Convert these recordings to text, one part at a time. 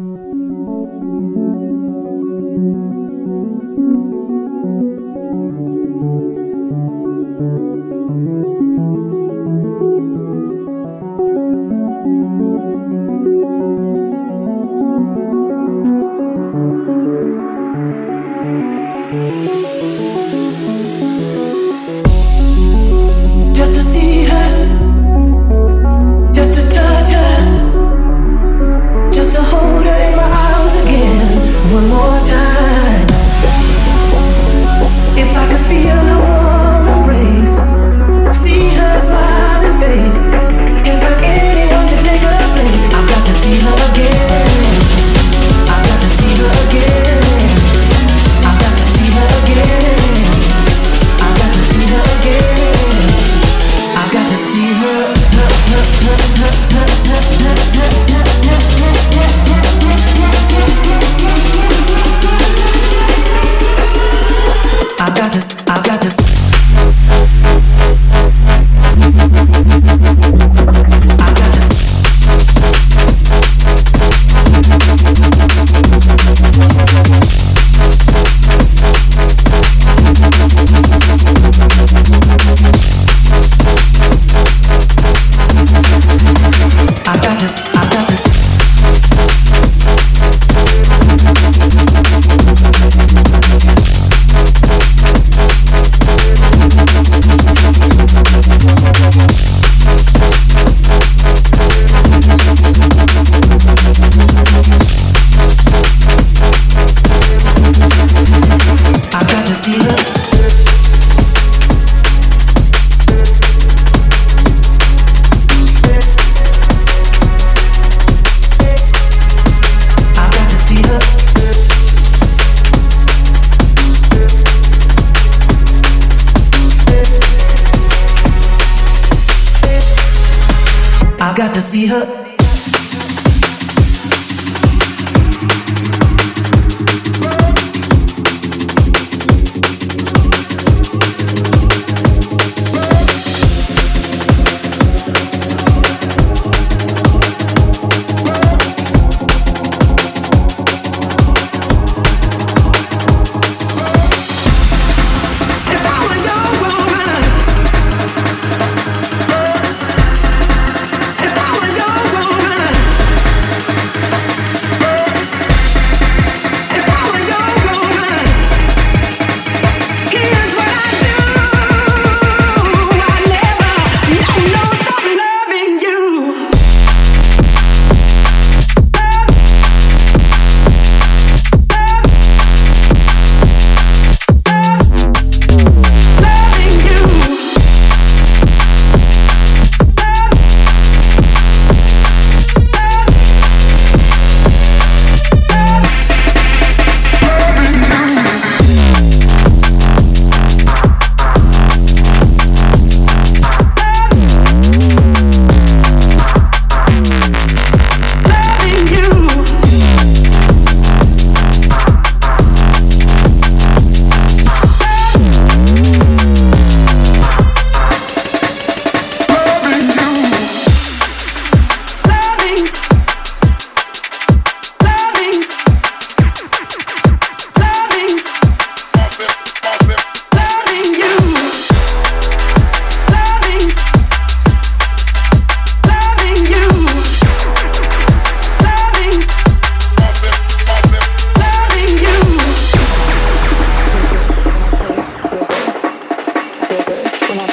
feel good,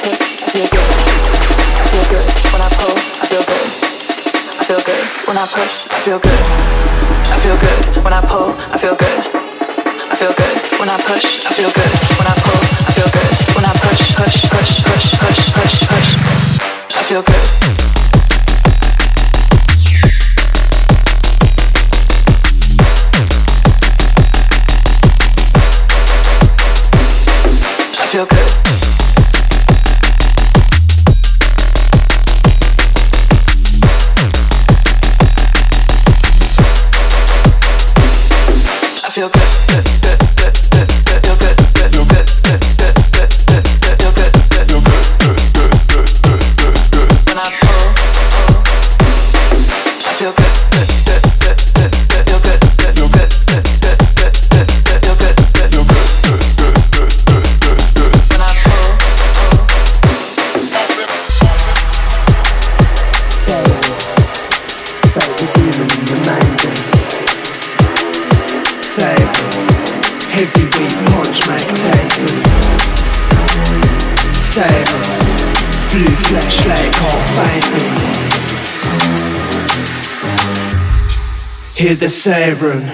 good, I feel good when I pull, I feel good. I feel good when I push, I feel good. I feel good when I pull, I feel good. I feel good when I push, I feel good. When I pull, I feel good. When I push, push, push, push, push, push, push, push. I feel good, the siren.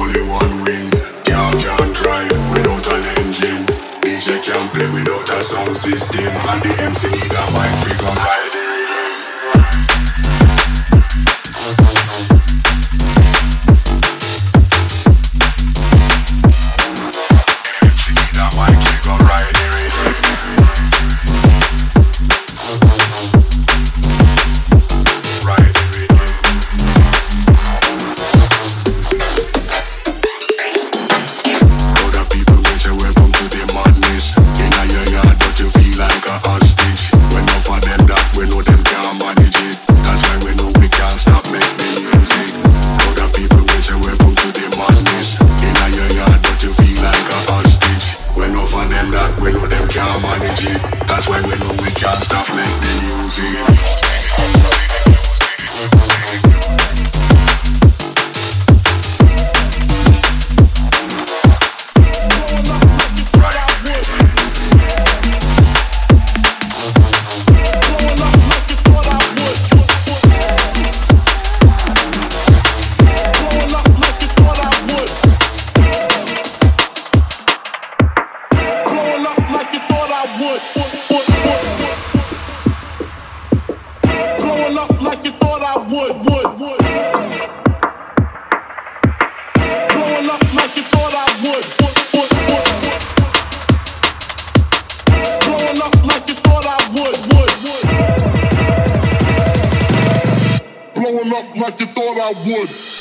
only one win. Car can't drive without an engine. DJ can't play without a sound system. And the MC need a mic figure. Blowing up like you thought I would, would, would. Blowing up like you thought I would, would. Blowing up like you thought I would.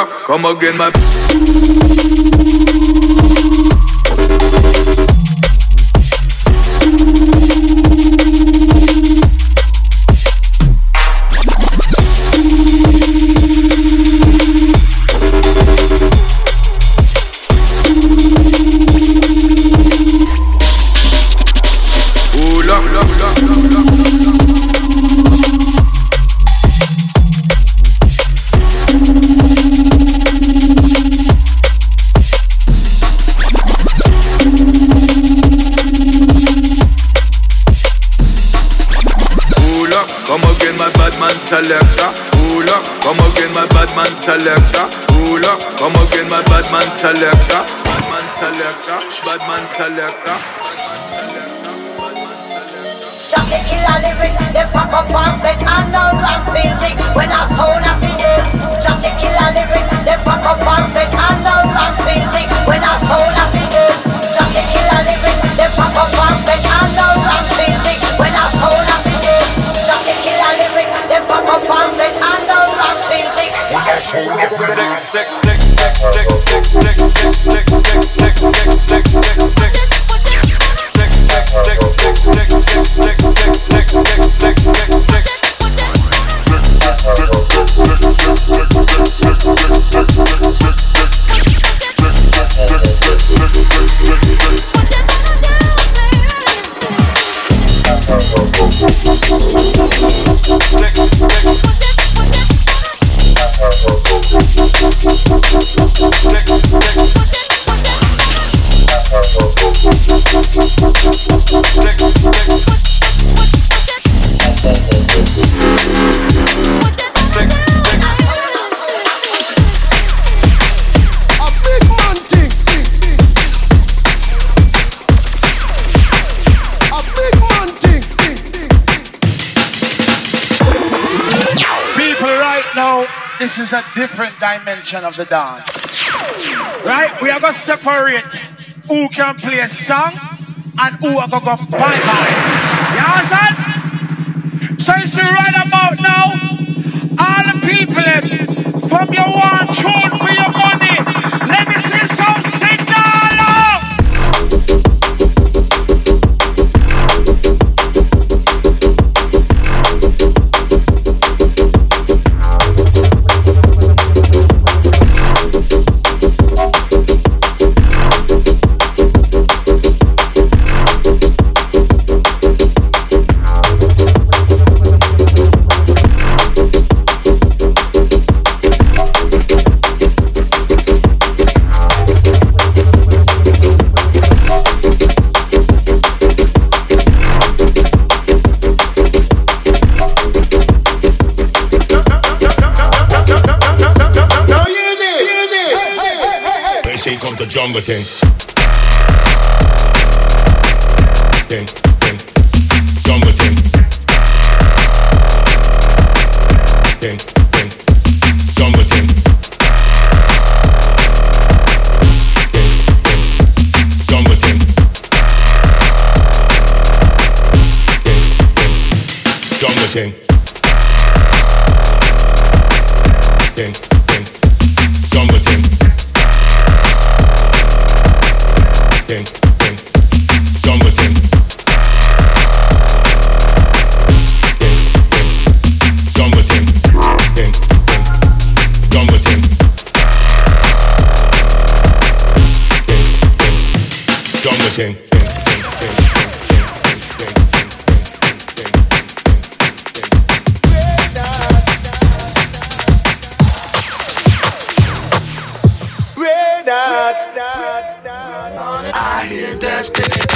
Up, come again, my. Selector. Bad man selector, bad man selector. Drop the killer lyrics, they pop up pamphlet and no ramping thing. When I sound a video, drop the killer lyrics, they pop up pamphlet and no ramping thing. When I sound a video, drop the killer lyrics, they pop up pamphlet and no ramping thing. When I sound a video, drop the killer lyrics, they pop up pamphlet and no ramping thing. A dimension of the dance. Right? We are going to separate who can play a song and who are going to go bye bye. You understand? So you see, right about now, all the people eh, from your one tune Republican. Republican. Republican. King. King. King. Destiny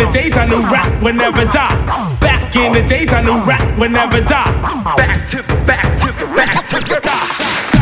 the days, I knew rap would never die. Back in the days, I knew rap would never die. Back to, back to, back to the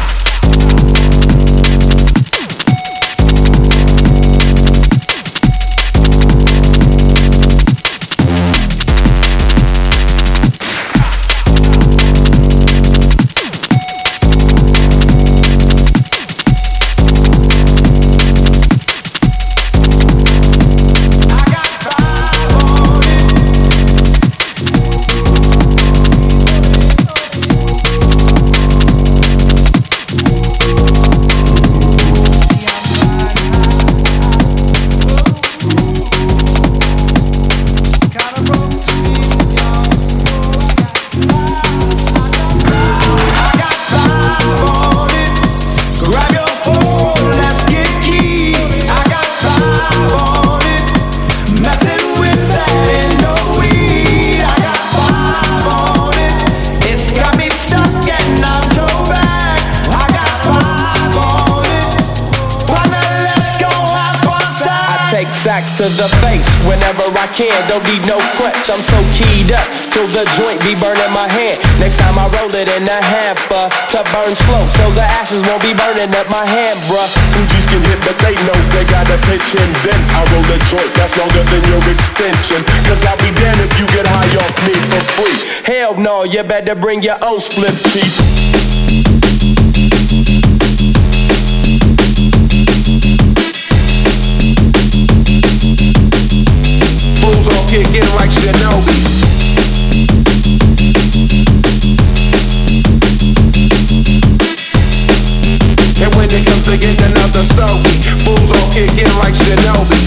can. Don't need no crutch, I'm so keyed up. Till the joint be burning my hand. Next time I roll it in a hamper to burn slow, so the ashes won't be burning up my hand, bruh. Fugees can hit, but they know they got a pitch and then I roll a joint that's longer than your extension. Cause I'll be damned if you get high off me for free. Hell no, you better bring your own split teeth. Kicking like Shinobi. And when it comes to getting another story, fools all kick in like Shinobi.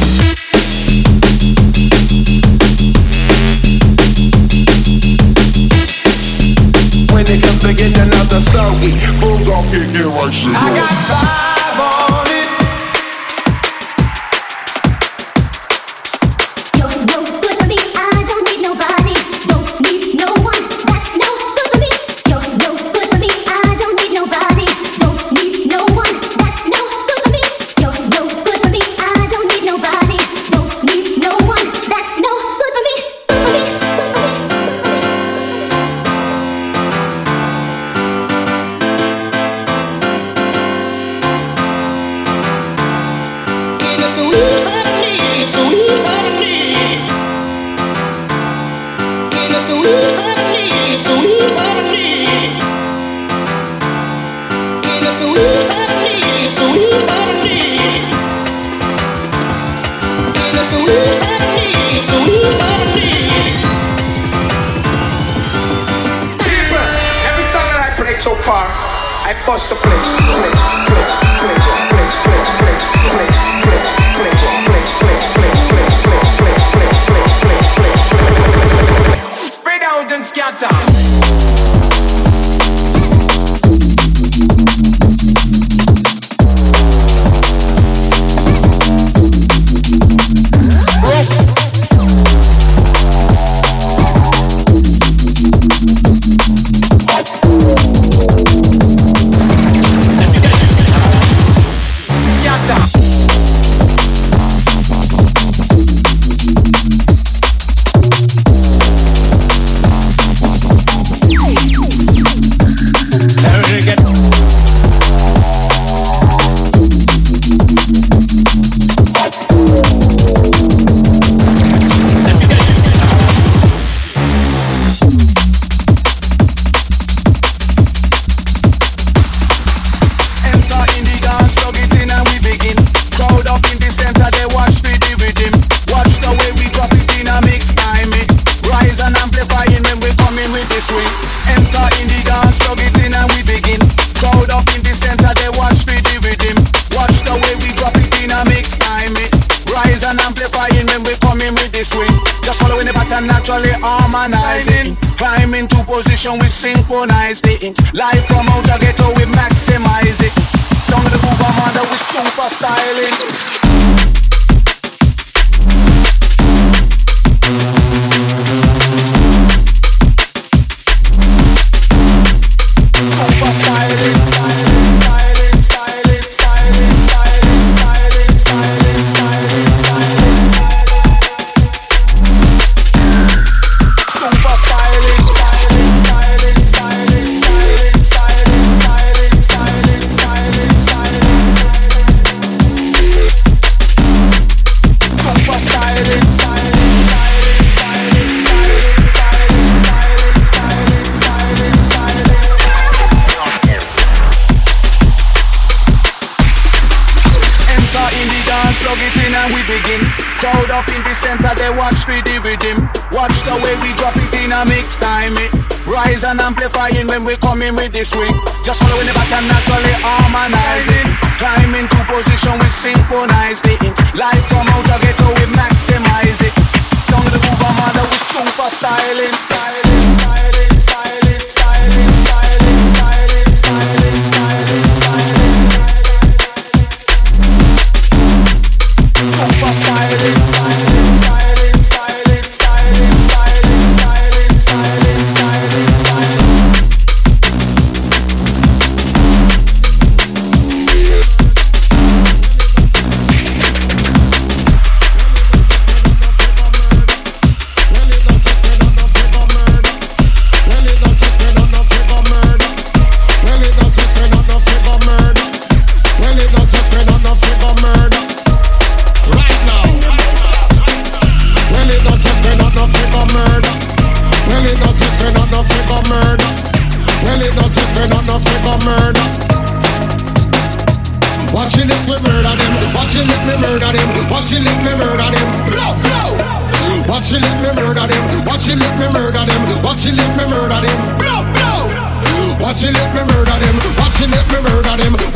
When it comes to getting another story, fools all kick in like Shinobi. I got five so far, I bust the place, place, place, place, place, place, place, place. Position we synchronize it. Life from outer ghetto we maximize it. Song of the groove we super styling. watch we deal with him. Watch the way we drop it in a mix time it. Rise and amplifying when we coming with this swing. Just following the back and naturally harmonizing. Climb into position we synchronize the ink. Life from out of ghetto we maximize it. Song of the groove, mother we super styling. styling. She let me murder them. Watch she let me murder them.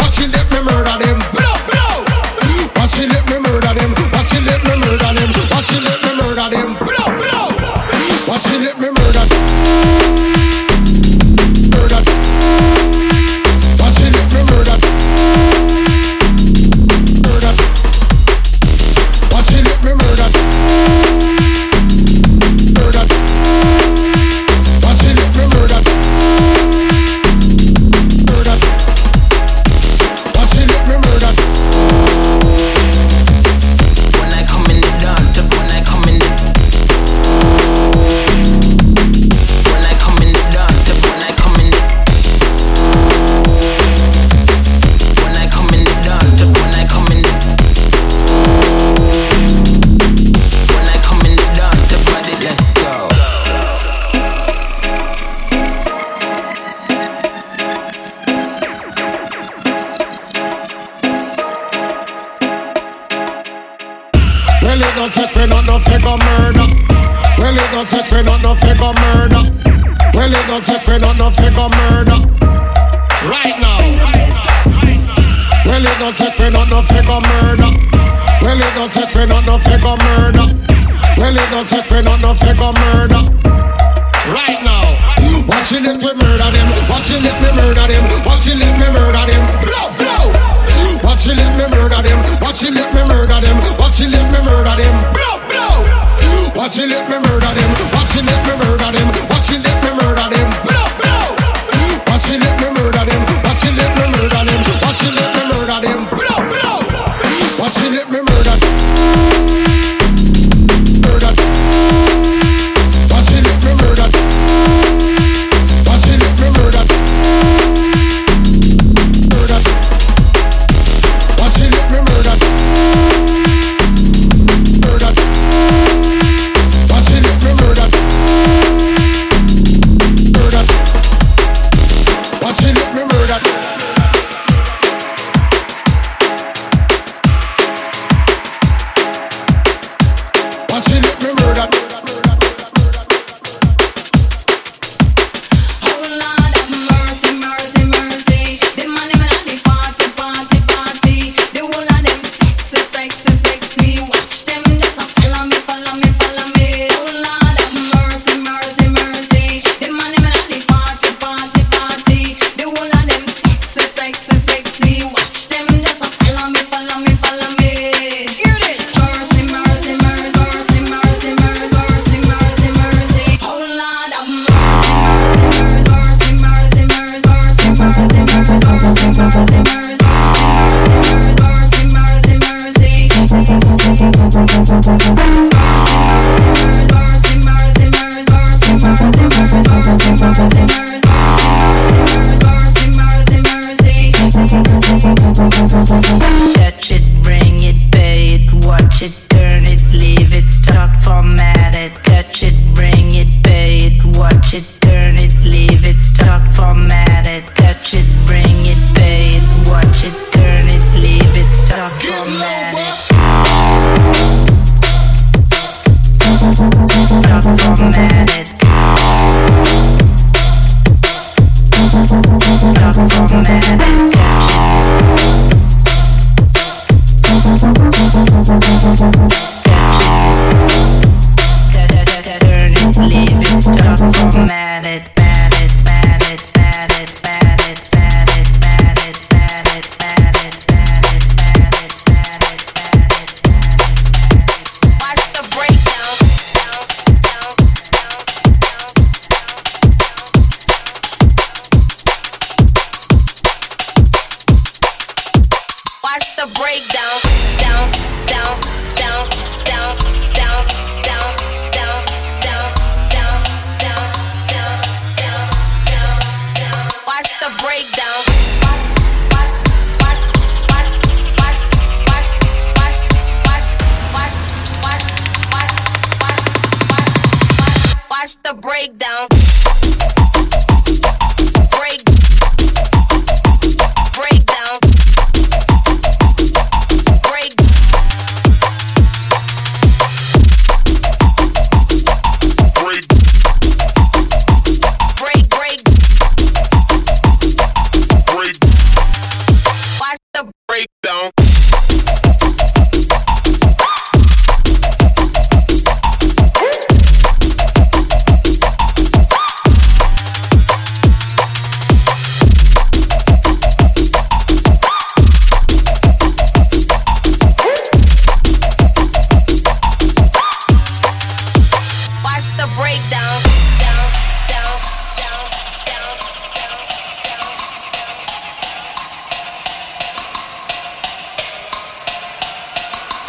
Friend on the figure murder. Right now. Watching it, me murder them. Watching let me murder them. Watching let me murder them. Blow, blow. Watching let me murder them. Watching let me murder them. Watching let me murder them. Blow, blow. Watching it, we murder murder them. Watching it, we murder murder them. Watching it, we murder murder them. Blow, blow. Watching it, we murder.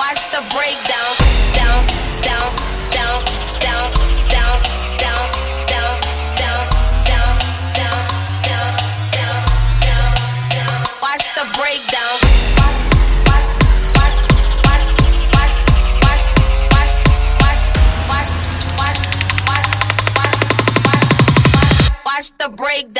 Watch the breakdown. Down, down, down, down, down, down, down, down, down, down, down, down, down, down. Watch the breakdown. Watch the breakdown.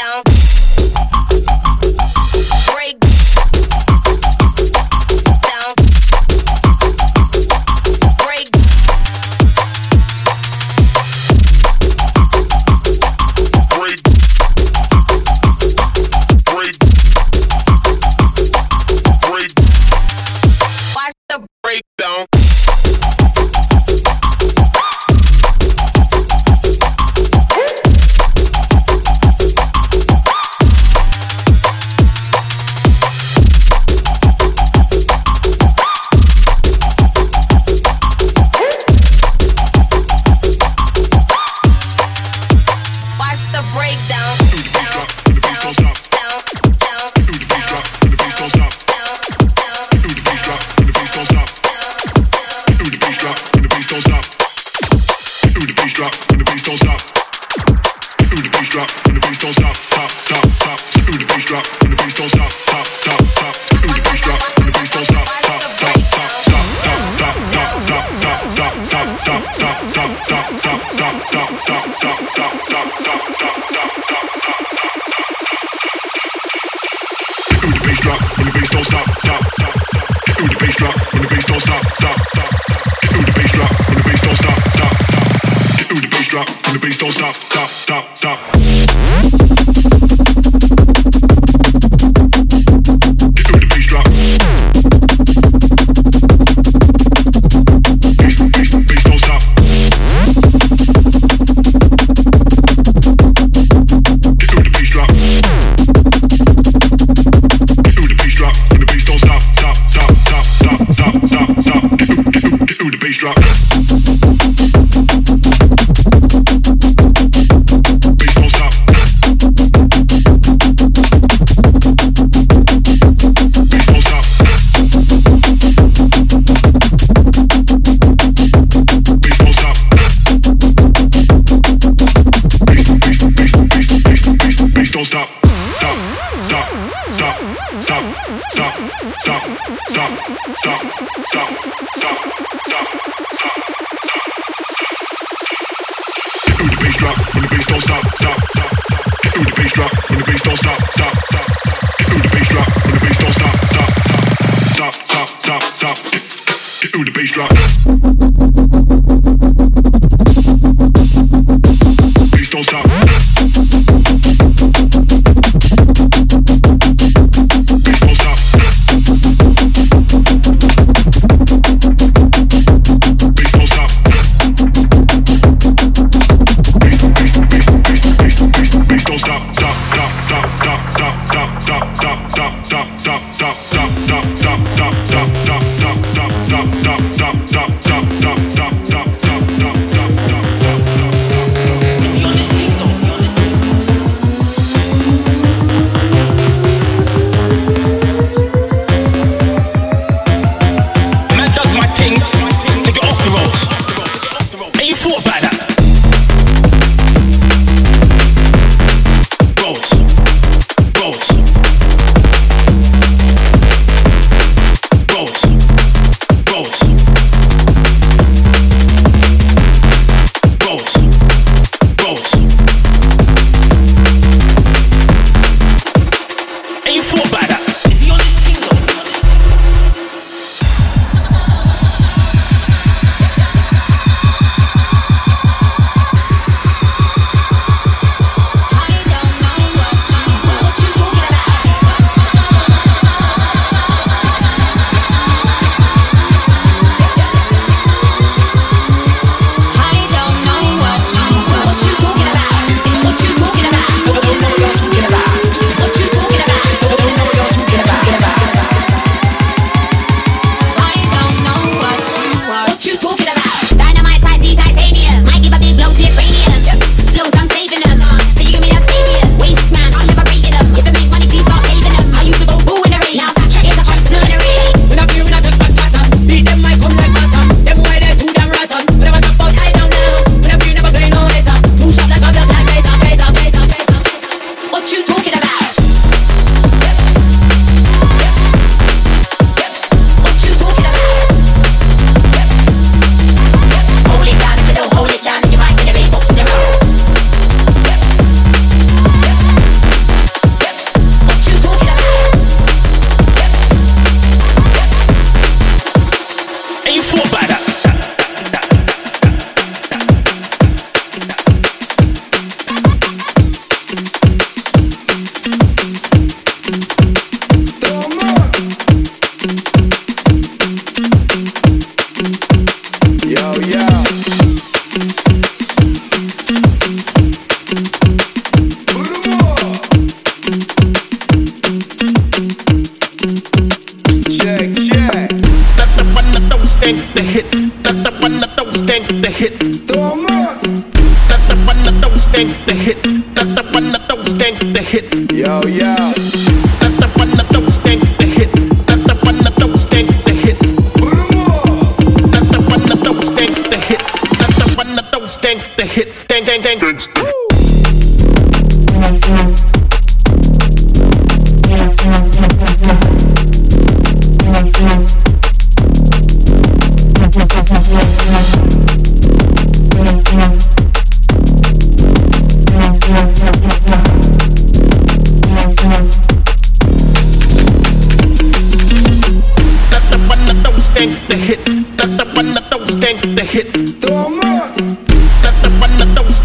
bass drop, when the bass don't stop. Ooh, the bass drop, when the bass don't stop. Top, top, top. Ooh, the bass drop, when the bass don't stop. Top, top, top. Ooh, the bass drop, when the bass don't stop. Top, top, top. Ooh, the bass drop, when the bass don't stop, stop, stop, stop. Ooh, the bass drop, when the bass don't stop, stop, stop. Ooh, the bass drop, when the bass don't stop, stop, stop drop, when the bass don't stop, stop, stop, stop. Stop, stop, stop, stop. Do the bass drop.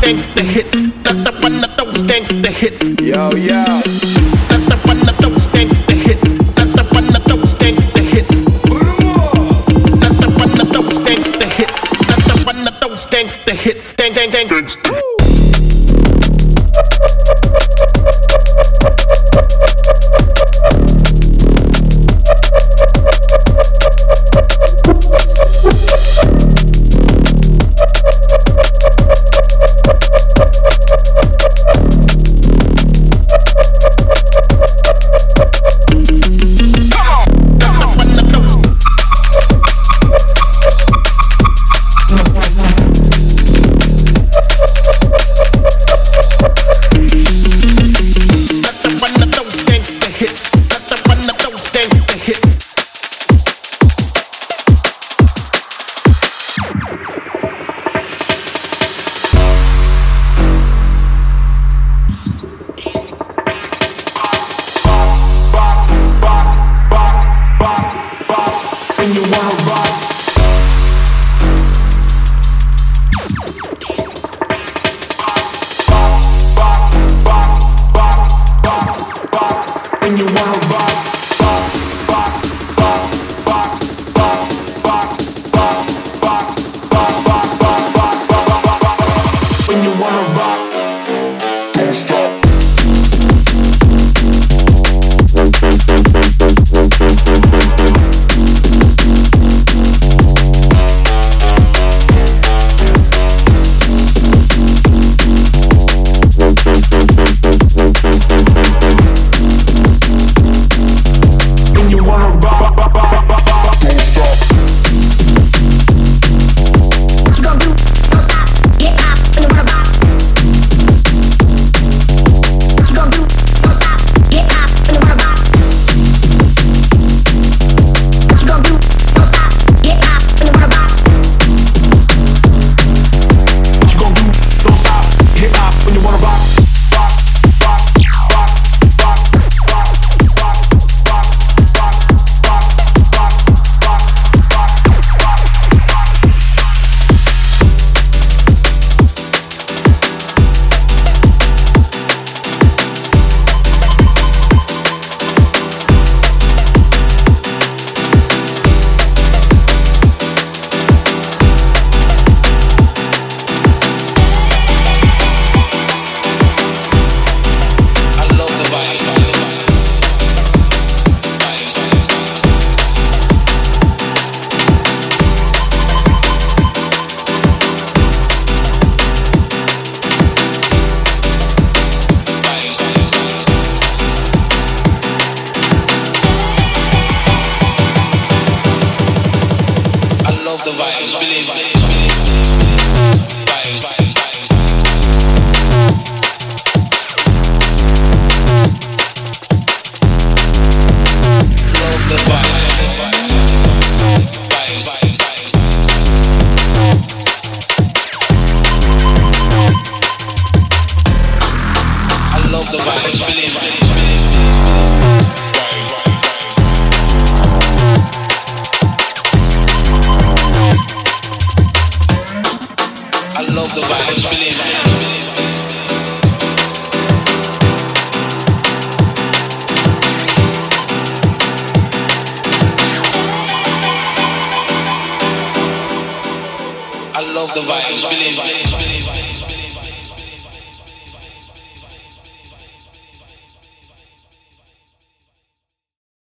gangsta hits. that's the one of those gangsta hits. Yo, yo. Not the one of those gangsta hits. The one of those gangsta hits. The one of those gangsta hits. Not one of those gangsta hits. Gang, gang, gang, gangsta.